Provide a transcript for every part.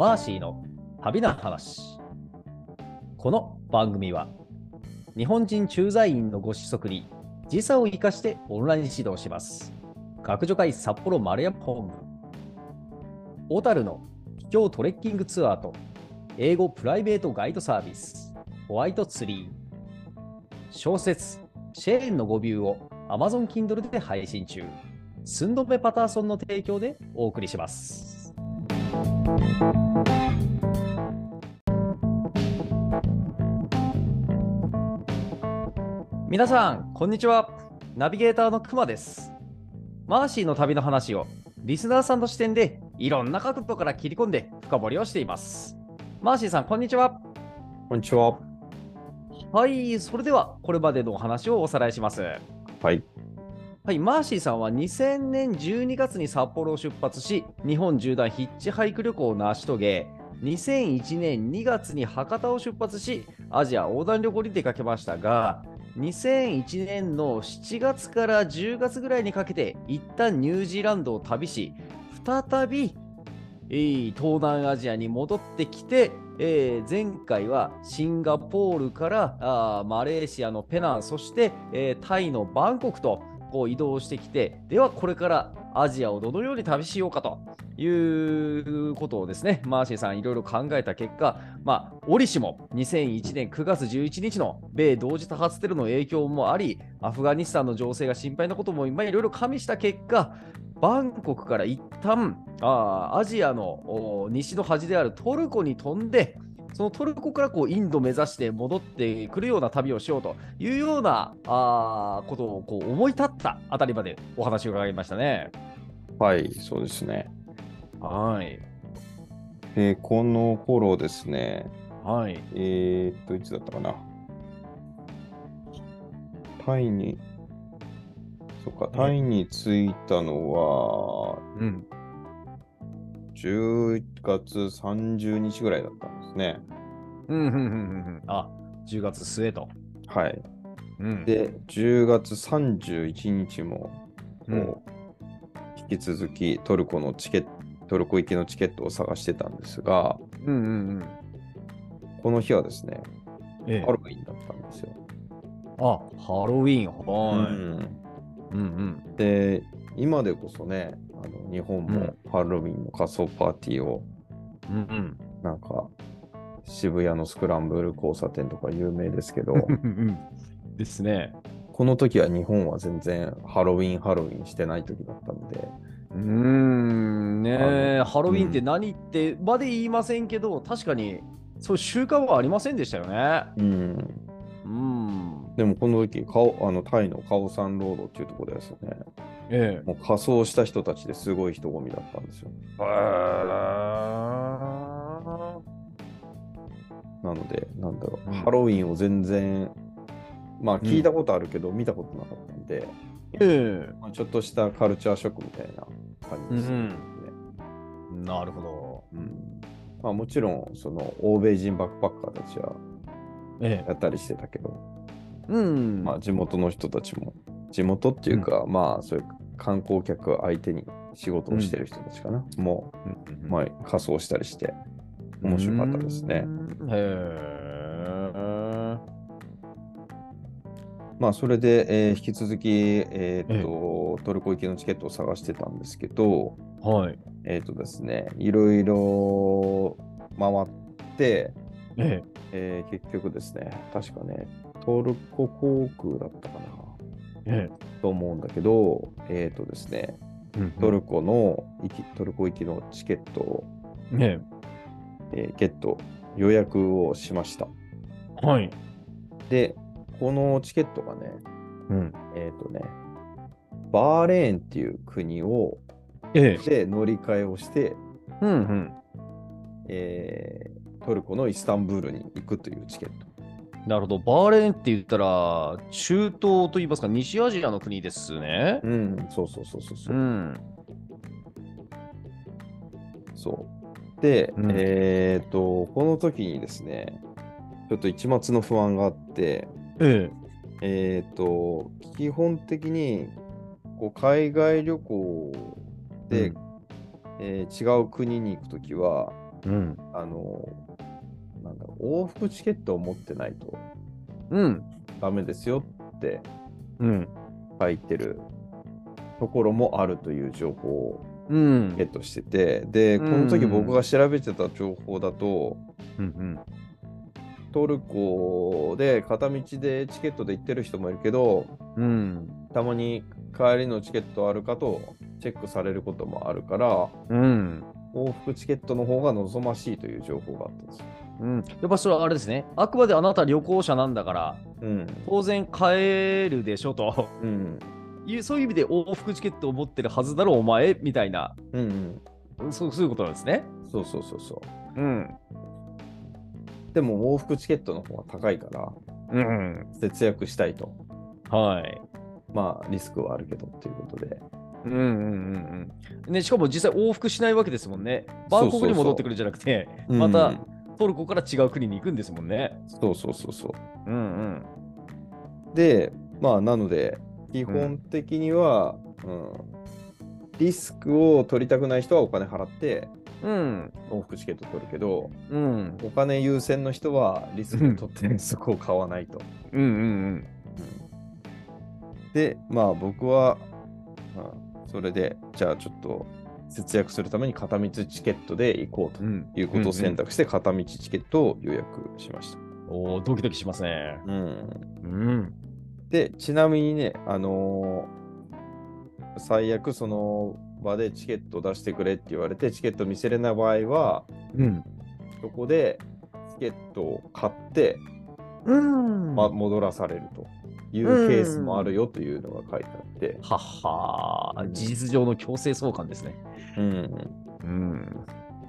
マーシーの旅の話。この番組は日本人駐在員のご子息に時差を生かしてオンライン指導します。学助会札幌丸山本部。小樽の秘境トレッキングツアーと英語プライベートガイドサービスホワイトツリー。小説シェーンの語ビューを Amazon Kindle で配信中。スンドメパターソンの提供でお送りします。皆さん、こんにちは。ナビゲーターのくまです。マーシーの旅の話をリスナーさんの視点でいろんな角度から切り込んで深掘りをしています。マーシーさん、こんにちは。こんにちは。はい、それではこれまでのお話をおさらいします。はい。はい、マーシーさんは2000年12月に札幌を出発し、日本縦断ヒッチハイク旅行を成し遂げ、2001年2月に博多を出発し、アジア横断旅行に出かけましたが、2001年の7月から10月ぐらいにかけて、一旦ニュージーランドを旅し、再び、えー東南アジアに戻ってきて、えー前回はシンガポールからあマレーシアのペナン、そして、えータイのバンコクとこう移動してきて、ではこれからアジアをどのように旅しようかということをですね、マーシーさんいろいろ考えた結果、まあ、折しも2001年9月11日の米同時多発テロの影響もあり、アフガニスタンの情勢が心配なことも今いろいろ加味した結果、バンコクから一旦あアジアの西の端であるトルコに飛んで、そのトルコからこうインド目指して戻ってくるような旅をしようというようなあーことをこう思い立ったあたりまでお話を伺いましたね。はい、そうですね。はい。で、この頃ですね、はい。えー、っと、いつだったかな。タイに、そっか、タイに着いたのは、うん。10月30日ぐらいだったんですね。うん、うん、うん、うんうん。あ、10月末と。はい。うん。で、10月31日も、うんもう、引き続きトルコのチケット、トルコ行きのチケットを探してたんですが、うん、うん、うん。この日はですね、ええハロウィンだったんですよ。あ、ハロウィン。はい。うんうん、うん。で、今でこそね、あの日本うんもハロウィンの仮装パーティーを、うん、うん。なんか、渋谷のスクランブル交差点とか有名ですけど、うんですね。この時は日本は全然ハロウィン、ハロウィンしてない時だったんで、うーん、ねハロウィンって何ってまで言いませんけど、確かにそういう習慣はありませんでしたよね。うん。うん。でもこの時、カオあのタイのカオサンロードっていうところですね、ええ。もう仮装した人たちですごい人混みだったんですよ。なので、なんだろう、うんハロウィンを全然、まあ聞いたことあるけど、見たことなかったんで、ええ。まあ、ちょっとしたカルチャーショックみたいな感じですね。うんなるほど。うんまあ、もちろん、その欧米人バックパッカーたちはええ。やったりしてたけど、うん。まあ、地元の人たちも、地元っていうか、まあ、そういう観光客相手に仕事をしてる人たちかな、もうんう、まあ、仮装したりして、面白かったですね。うん。へえ。まあ、それで、えー引き続き、えーっと、トルコ行きのチケットを探してたんですけど、はい。えーっとですね、いろいろ回って、ええー結局ですね、確かね、トルコ航空だったかなえ。えと思うんだけど、えっ、とですね、え。トルコの行き、トルコ行きのチケットを、ええーゲット、予約をしました。え。はい。で、このチケットがね、うん。えっ、とね、バーレーンっていう国を、ええ。で乗り換えをして、うんうん。えートルコのイスタンブールに行くというチケット。なるほど。バーレーンって言ったら、中東といいますか、西アジアの国ですね。うん、そうそうそうそうそう。ん。そう。で、うんえっ、と、この時にですね、ちょっと一抹の不安があって、ええっ、と、基本的にこう海外旅行で、うんえー違う国に行くときは、うん。あの、なんだろう、往復チケットを持ってないとうん。ダメですよってうん。書いてるところもあるという情報をうんゲットしてて、で、この時僕が調べてた情報だと、うん。トルコで片道でチケットで行ってる人もいるけど、うん。たまに帰りのチケットあるかとチェックされることもあるから、うん。往復チケットの方が望ましいという情報があったんですよ。うん。やっぱそれはあれですね。あくまであなた旅行者なんだから、うん。当然帰るでしょとうん。いう、そういう意味で往復チケットを持ってるはずだろ、お前みたいな、うん、うん。そうそういうことなんですね。そうそうそうそう。うん。でも往復チケットの方が高いから、うん。節約したいと。はい。まあ、リスクはあるけどっていうことで。うんうんうんうん。ね、しかも実際往復しないわけですもんね。バンコクに戻ってくるんじゃなくて、またうんトルコから違う国に行くんですもんね。そうそうそうそう。うんうん。で、まあ、なので、基本的には、うんリスクを取りたくない人はお金払ってうん。往復チケット取るけど、うん。お金優先の人はリスクを取ってそこを買わないと。うんうんで、まあ僕は、うんそれで、じゃあちょっと節約するために片道チケットで行こうとうん。いうことを選択して片道チケットを予約しました。おお、ドキドキしますね。うん、うん。で、ちなみにね、あのー最悪その場でチケットを出してくれって言われてチケット見せれない場合は、うん。そこでチケットを買って、うん。ま、戻らされるというケースもあるよというのが書いてあって、はっはー事実上の強制送還ですね。うんうん。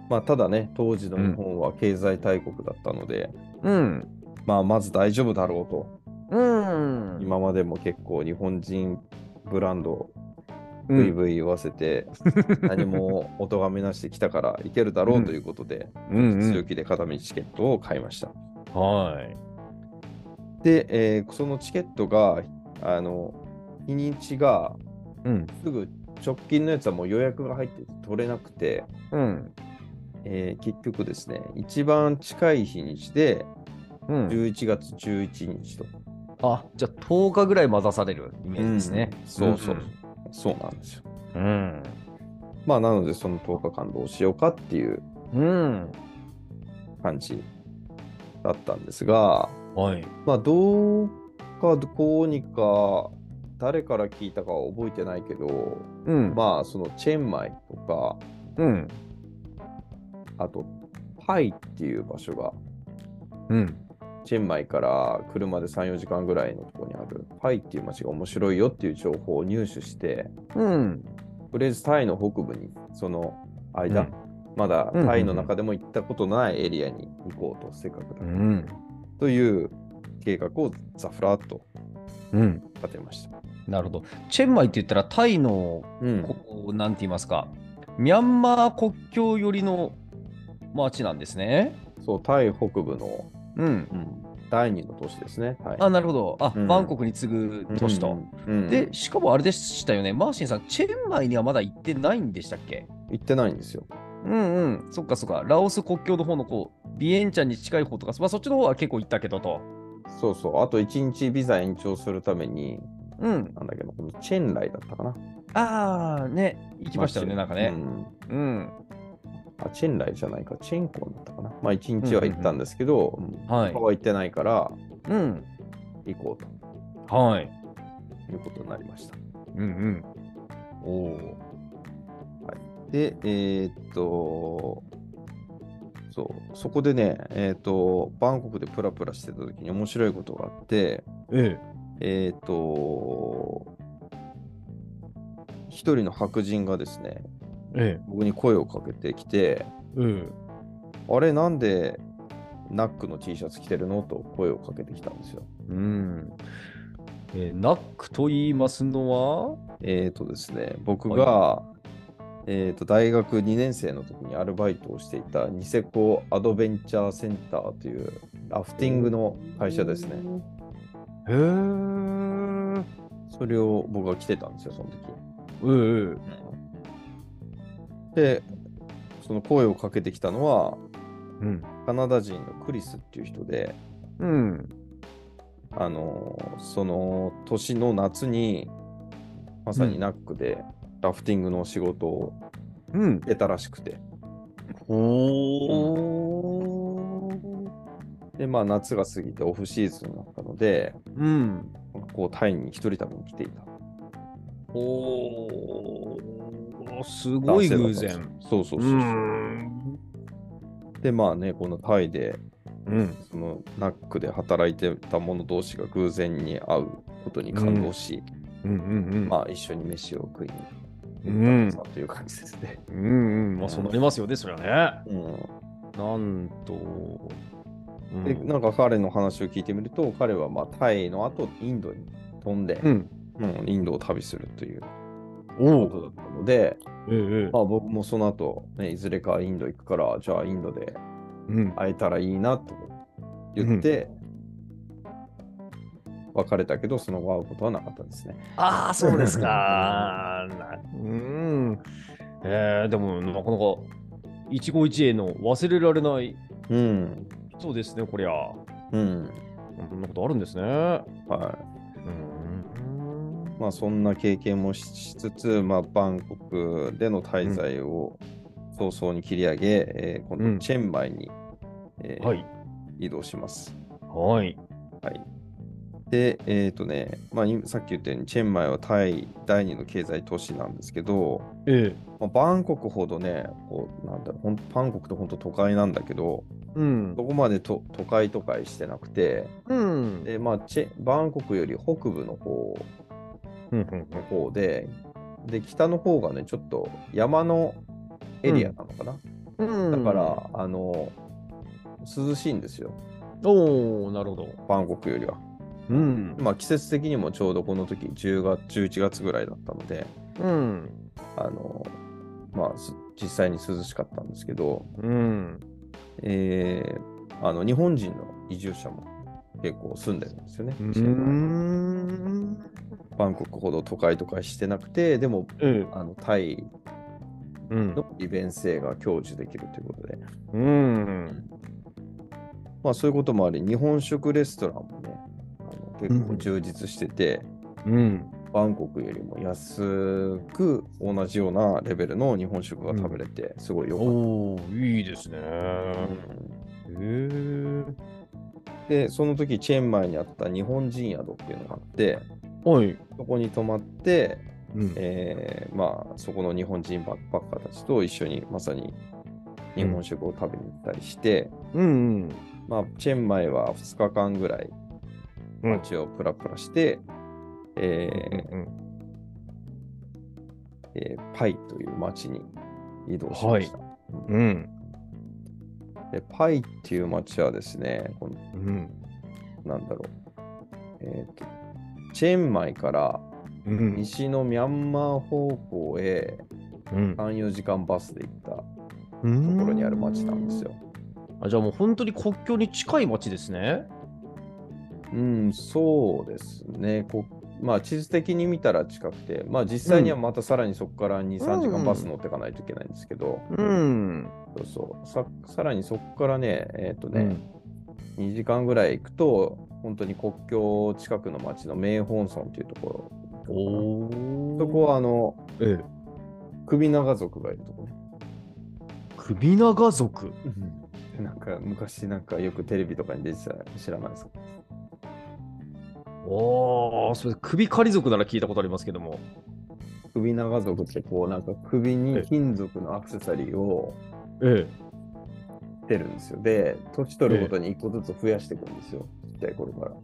まあ、ただね、当時の日本は経済大国だったので、うん。まあ、まず大丈夫だろうと、うん。今までも結構日本人ブランド、うんブイブイ言わせて、何もお咎めなしで来たからいけるだろうということで、うんうん強気で片道チケットを買いました。はい。で、えーそのチケットが、あの、日にちがうん。すぐ直近のやつはもう予約が入ってて取れなくて、うん。えー結局ですね、一番近い日にちでうん。11月11日と。あ、じゃあ10日ぐらい待たされるイメージですね。うんそうそう、そうなんですよ。うん。まあ、なので、その10日間どうしようかっていううん。感じだったんですが、はい。まあ、どうか、こうにか、誰から聞いたかは覚えてないけど、うん。まあ、そのチェンマイとか、うん。あと、パイっていう場所が、うん。チェンマイから車で3、4時間ぐらいのところにある、パイっていう街が面白いよっていう情報を入手して、うん。とりあえずタイの北部に、その間、うんまだうんタイの中でも行ったことないエリアに行こうと、せっかくだからうん。という計画をザフラッとうん。立てました。なるほど。チェンマイって言ったらタイの、うんなんて言いますか、ミャンマー国境寄りの町なんですね。そう、タイ北部の、うん。第二の都市ですね。はい、あ、なるほど。あ、うんバンコクに次ぐ都市と。うん、うんで、しかもあれでしたよね。マーシンさん、チェンマイにはまだ行ってないんでしたっけ？行ってないんですよ。うんうん。そっかそっか。ラオス国境の方のこう、ビエンチャンに近い方とか、まあそっちの方は結構行ったけどと。そうそう、あと1日ビザ延長するために、うん。なんだっけど、このチェンライだったかな。ああ、ね。行きましたよね、なんかね。うんうん。あ、チェンライじゃないか、チェンコンだったかな。まあ1日は行ったんですけど、うんはい他は行ってないからうん。行こうと。はい。いうことになりました。うんうん。おお。で、えーっと、そう、そこでね、えーっと、バンコクでプラプラしてた時に面白いことがあって、ええーっと、一人の白人がですね、え。え僕に声をかけてきて、え。えあれ、なんでナックの T シャツ着てるの？と声をかけてきたんですよ。え。うん。えーナックと言いますのは？えーとですね、僕が、えーと大学2年生の時にアルバイトをしていたニセコアドベンチャーセンターというラフティングの会社ですね。へえ。それを僕が着てたんですよ、その時。ええ。で、そその声をかけてきたのは、うん。カナダ人のクリスっていう人で、うん。あのーその年の夏に、まさにナックでラフティングの仕事をうん。得たらしくて、おー。で、まあ夏が過ぎてオフシーズンだったので、うん。こうタイに一人旅に来ていた。おー。すごい偶然。そうそうそうそう。ん。で、まあね、このタイで、うん。そのナックで働いてた者同士が偶然に会うことに感動し、うんうんうん。まあ一緒に飯を食いにうんという感じですね。うんうん。まあそうなりますよね、そりゃね。うんなんと。うんでなんか彼の話を聞いてみると、彼はまあタイの後インドに飛んで、うん。うんインドを旅するという。ことだったので、ええ。まあ、僕もその後、ね、いずれかインド行くから、じゃあインドでうん。会えたらいいなと言って、別れたけど、その後会うことはなかったですね。ああ、そうですか。なうん。えー、でも、なかなか、一期一会の忘れられないうん。人ですね、こりゃ。うん。こんなことあるんですね。はうん。い。まあ、そんな経験もししつつ、まあ、バンコクでの滞在を早々に切り上げ、えー今うん度、チェンマイに、えーはい。移動します。はい。はい。で、えっ、とね、まあ、今さっき言ったように、チェンマイはタイ第二の経済都市なんですけど、ええ。まあ、バンコクほどね、こうなんだろうバンコクって本当都会なんだけど、うんそ。こまでと都会都会してなくて、うん。でまあ、チェバンコクより北部の方うんうんの方で、で、北の方がね、ちょっと山のエリアなのかな。うん。だから、あの、涼しいんですよ、おおなるほど。バンコクよりは。うん。まあ、季節的にもちょうどこの時10月、11月ぐらいだったので、うん。あの、まあ、す実際に涼しかったんですけど、うん。えーあの日本人の移住者も結構住んでるんですよね。バンコクほど都会都会してなくて、でもええ。あのタイうん。の利便性が享受できるということで、うん。まあ、そういうこともあり、日本食レストランもね、結構充実してて、うん。バンコクよりも安く同じようなレベルの日本食が食べれて、すごいよかった。おおいいですね。うんへえ。で、その時チェンマイにあった日本人宿っていうのがあって、はい。そこに泊まって、うん。えーまあ、そこの日本人バックパッカーたちと一緒にまさに日本食を食べに行ったりして、うん。まあ、チェンマイは2日間ぐらいうん。街をプラプラして、えーうん。えーパイという街に移動しました。うん。でパイっていう街はですね、このうん。なんだろう、えーと、チェンマイからうん。西のミャンマー方向へうん。3、4時間バスで行ったとところにある街なんですよ。。あじゃあもう本当に国境に近い町ですね。うん、そうですね。こまあ、地図的に見たら近くて、まあ、実際にはまたさらにそこから2、3時間バス乗っていかないといけないんですけど、ん。そうそうささらにそこからね、えっ、とね、うん。2時間ぐらい行くと、本当に国境近くの町の名本村というところ。おお。そこは、あの、ええ。首長族がいるとこね。首長族？なんか昔なんかよくテレビとかに出てた知らないですか？おお、それ首狩り族なら聞いたことありますけども。首長族ってこうなんか首に金属のアクセサリーをえしてるんですよ。で、年取るごとに1個ずつ増やしていくんですよ。ちっちゃい頃から。は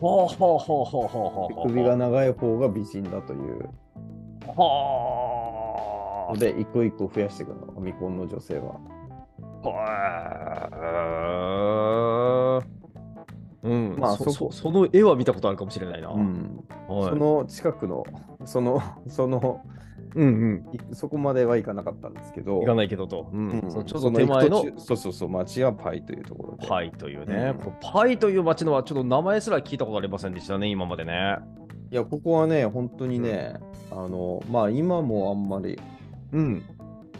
あはあはあはあはあはあ。首が長い方が美人だというはので、一個一個増やしていくの、未婚の女性は。あ。はあ。うん。まあそそこそその絵は見たことあるかもしれないな。うんはいその近くの、その、その、うんうん。いそこまでは行かなかったんですけど、行かないけどと。うんうんそのちょっそと手前のそうそうそう、町はパイというところで。パイというね、うんパイという町のはちょっと名前すら聞いたことありませんでしたね、今までね。いや、ここはね、本当にね、あの、まあ今もあんまりうん。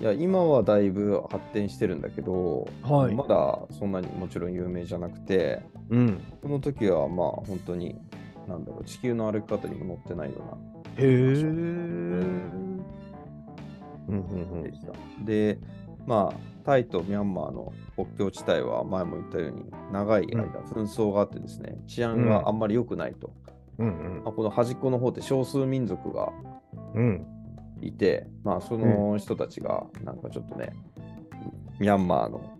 いや今はだいぶ発展してるんだけど、はいまだそんなにもちろん有名じゃなくて、うん。その時はまあ本当に、なんだろう、地球の歩き方にも載ってないようへえ。うんうんなでした。で、まあ、タイとミャンマーの国境地帯は前も言ったように長い間うん紛争があってですね、治安があんまり良くないと。うんうんまあ、この端っこの方って少数民族がうんいて、まあ、その人たちがなんかちょっとね、ミャンマーの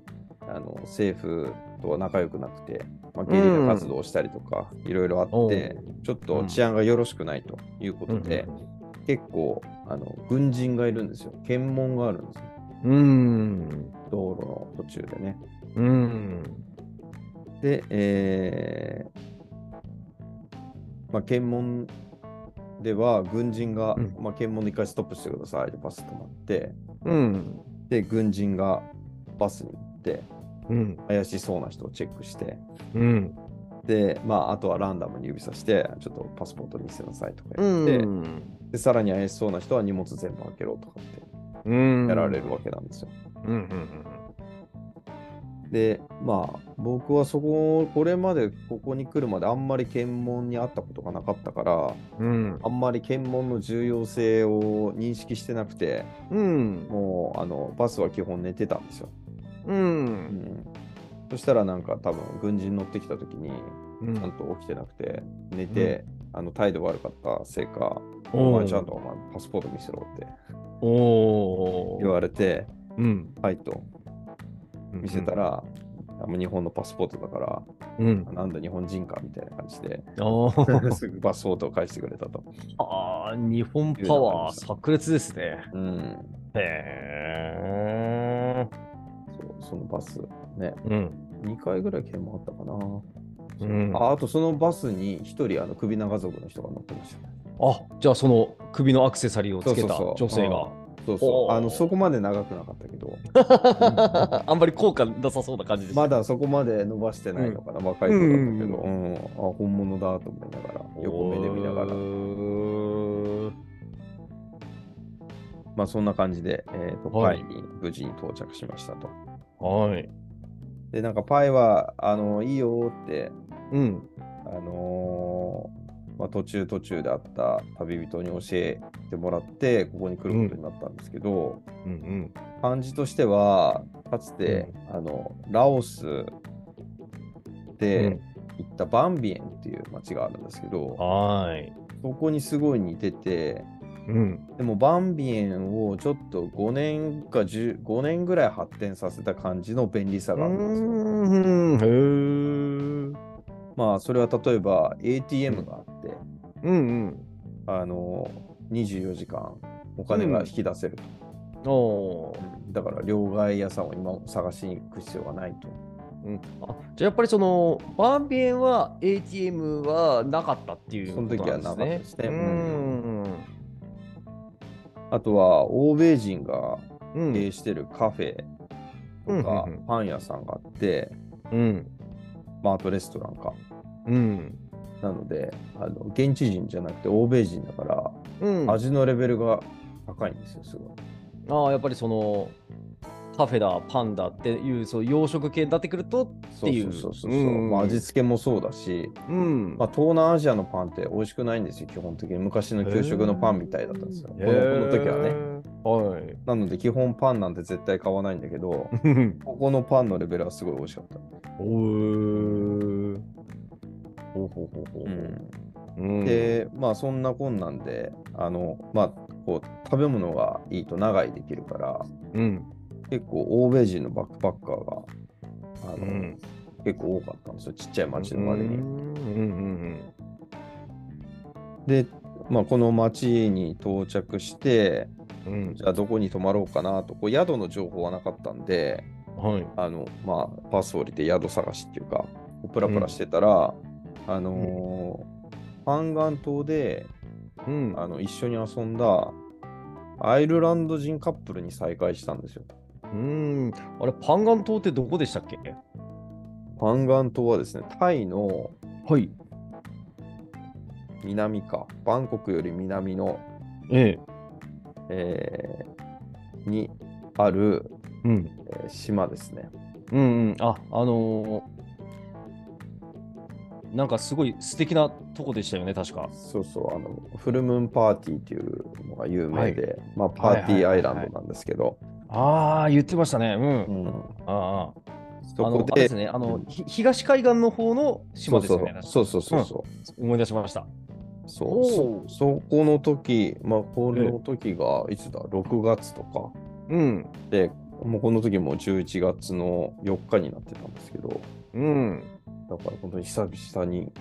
あの政府とは仲良くなくて、まあ、ゲリラ活動をしたりとか、いろいろあって、ちょっと治安がよろしくないということで、結構あの軍人がいるんですよ。検問があるんですよ。うん。道路の途中でね。うん。で、えーまあ、検問では軍人が、うん。まあ、検問で一回ストップしてください。でバス止まって、うん。で、軍人がバスに行って、うん。怪しそうな人をチェックして、うん。で、まあ、あとはランダムに指さして、ちょっとパスポート見せなさいとかう言って、ん。で、さらに怪しそうな人は荷物全部開けろとかってうん。やられるわけなんですよ。うんうんで、まあ、僕はそこ、これまでここに来るまであんまり検問にあったことがなかったから、うん。あんまり検問の重要性を認識してなくて、うん。もうあのバスは基本寝てたんですよ。ううん。ん、そしたらなんか多分軍人乗ってきた時にうん。ちゃんと起きてなくて、寝て、あの態度悪かったせいか、お前ちゃんとお前パスポート見せろってお言われて、うん。はいと見せたら、あもう日本のパスポートだから、うん。なんだ日本人かみたいな感じで、すぐ パスポートを返してくれたと。あー日本パワー炸裂ですね。うん、へえそうそのバスね、うん。2回ぐらい検問あったかな。う。ん。ああとそのバスに1人あの首長族の人が乗ってました。あじゃあその首のアクセサリーをつけたそうそうそう。女性がそうそう。あのそこまで長くなかったけど、あんまり効果なさそうな感じですまだそこまで伸ばしてないのかな、若い子だったけど、ううん。んあ本物だと思いながら、横目で見ながら、らまあそんな感じで、えーとはい。パイに無事に到着しましたと。はい。で、なんかパイは、あのいいよって、うん。あのーまあ、途中途中で会った旅人に教えてもらって、ここに来ることになったんですけど、うん感じとしては、かつて、あのラオスうん。で行ったバンビエンっていう町があるんですけど、はい。そこにすごい似てて、うん。でもバンビエンをちょっと5年か10 5年ぐらい発展させた感じの便利さがあるんですよ。まあ、それは例えば ATM がて、うんうん。あの24時間お金が引き出せる。と。おー。だから両替屋さんを今探しに行く必要がないと。うん、あじゃあやっぱりそのバンビエンは ATM はなかったっていうその時はなかったですね。うん。あとは欧米人がうん。経営してるカフェとかうん。うんうんパン屋さんがあって、うん。まあ、あとレストランか。うんなのであの、現地人じゃなくて欧米人だから、うん味のレベルが高いんですよ、すごい。ああやっぱりそのカフェだパンだっていうそう洋食系になってくるとっていうそうそうそうそう、うんまあ、味付けもそうだし、うんまあ、東南アジアのパンって美味しくないんですよ、基本的に。昔の給食のパンみたいだったんですよ。このこの時はね。ねはいなので、基本パンなんて絶対買わないんだけど、ここのパンのレベルはすごい美味しかった。おーほうほうほうほうう。ん。うん。で、まあそんなこんなんで、あの、まあ、こう、食べ物がいいと長居できるから、うん。結構欧米人のバックパッカーが、あの、うん。結構多かったんですよ、ちっちゃい町の割に。うんうんで、まあこの町に到着して、うん。うんじゃあどこに泊まろうかなと、こう宿の情報はなかったんで、はい。あの、まあ、バス降りて宿探しっていうか、プラプラしてたら、あのーパンガン島で、うんあの一緒に遊んだアイルランド人カップルに再会したんですよ。うんあれパンガン島ってどこでしたっけ？パンガン島はですね、タイのはい南か、バンコクより南の、えええーにある、うん。えー島ですね。うんうん。あ、あのーなんかすごい素敵なとこでしたよね、確か。そうそう、あの、フルムーンパーティーっていうのが有名で、まあ、パーティーアイランドなんですけど、ああ、言ってましたね。うん。うん、ああ。そこでですね、あの、ひ東海岸の方の島ですよね。そうそうそうそう、思い出しました。そうそこの時、まあ、この時がいつだ、6月とかうん。で、もうこの時も11月の4日になってたんですけど、うん。だから本当に久々に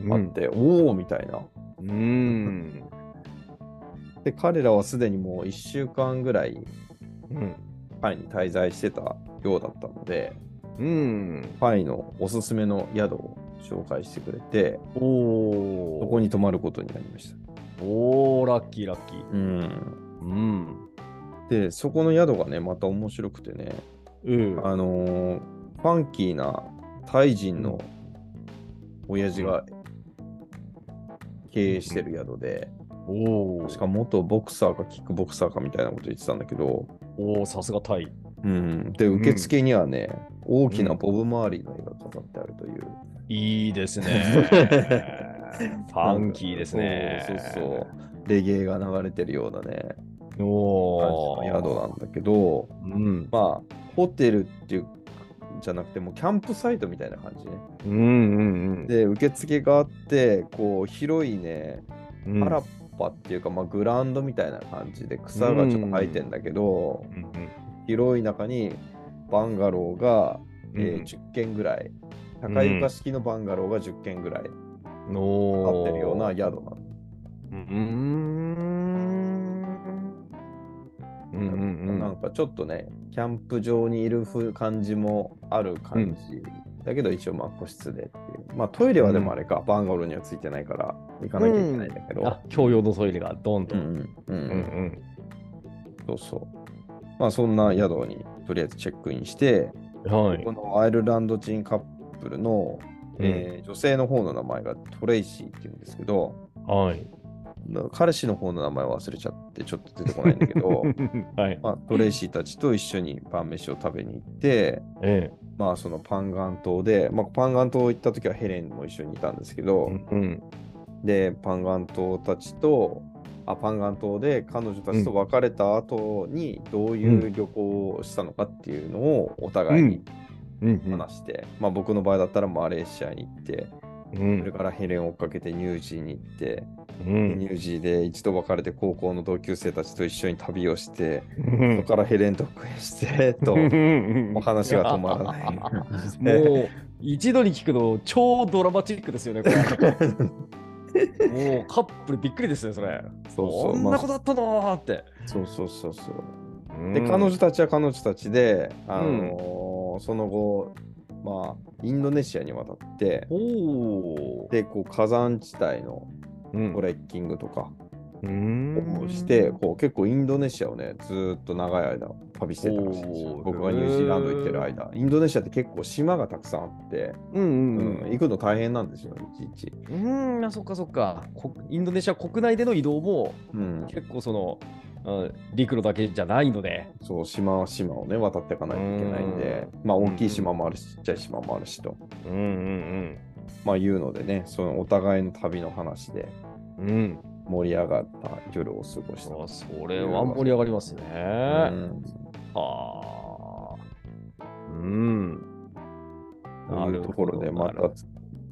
うん。会って、おおみたいな。うん。で、彼らはすでにもう1週間ぐらいうん。パイに滞在してたようだったので、うん。パイのおすすめの宿を紹介してくれて、おお。そこに泊まることになりました。おお、ラッキーラッキー。うん。うん。で、そこの宿がね、また面白くてね、うん。あのーファンキーなタイ人の親父が経営してる宿で、おお。しかも元ボクサーかキックボクサーかみたいなこと言ってたんだけど、おお、さすがタイ。うん、で、受付にはね、大きなボブ・マーリーの絵が飾ってあるという。いいですね。ファンキーですね。そうそう。レゲエが流れてるようなね、おお。宿なんだけど、うん。まあ、ホテルっていうじゃなくてもうキャンプサイトみたいな感じね。うんうんうん。で、受付があって、こう、広いね、うん、原っぱっていうか、まあ、グラウンドみたいな感じで草がちょっと生えてんだけど、うんうん広い中にバンガローが、えーうん。10軒ぐらい、高床式のバンガローが10軒ぐらいのあってるような宿なの。ううんうんなんかちょっとね、キャンプ場にいる風感じもある感じ。だけど一応まあ個室でっていう。まあトイレはでもあれか、バンガローにはついてないから行かなきゃいけないんだけど。あ、共用のトイレがドンと。うんうんうんうんうんそうそう。まあそんな宿にとりあえずチェックインして、はい。このアイルランド人カップルの、えー女性の方の名前がトレイシーっていうんですけど、はい。彼氏の方の名前忘れちゃってちょっと出てこないんだけど、はい。まあ、トレイシーたちと一緒に晩飯を食べに行って、えまあそのパンガン島で、まあ、パンガン島行った時はヘレンも一緒にいたんですけえ。ど、うん。で、パンガン島たちと、あパンガン島で彼女たちと別れた後にどういう旅行をしたのかっていうのをお互いにうん。話して、まあ僕の場合だったらマレーシアに行って、うそれん。からヘレンを追っかけてニュージーに行って、うん。ニュージーで一度別れて高校の同級生たちと一緒に旅をして、うんそこからヘレンと復縁して、と、お話が止まらない。もう、一度に聞くの超ドラマチックですよね、これ。もうカップルびっくりですね、それ。そうそうこんなことあったのーって。そうそうそうそう。うんで、彼女たちは彼女たちで、あのーその後、まあ、インドネシアに渡って。で、こう火山地帯のうんトレッキングとかうんをして、こう結構インドネシアをね、ずーっと長い間旅してたらしいんです僕がニュージーランド行ってる間。インドネシアって結構島がたくさんあって、うんううんん行くの大変なんですよ、いちいち。うん。うん、あ、そっかそっか。こインドネシア国内での移動もうん、結構その、うん陸路だけじゃないので。そう、島は島をね、渡っていかないといけないんで、まあ、大きい島もあるし、ちっちゃい島もあるしと、うんうんまあ、いうのでね、そのお互いの旅の話でうん。うん。盛り上がった夜を過ごした。あそれは盛り上がりますね。うんはあ。うん。というところで、また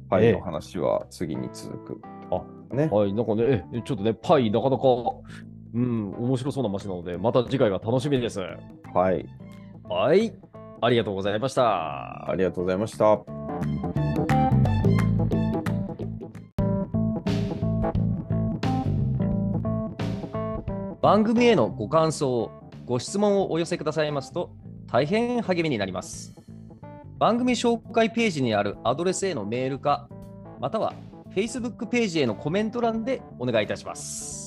パイの話は次に続く。あね。はい、なんかね、えちょっとね、パイ、なかなか、うん、面白そうな街なので、また次回が楽しみです。はい。はい、ありがとうございました。ありがとうございました。番組へのご感想、ご質問をお寄せくださいますと、大変励みになります。番組紹介ページにあるアドレスへのメールか、または Facebook ページへのコメント欄でお願いいたします。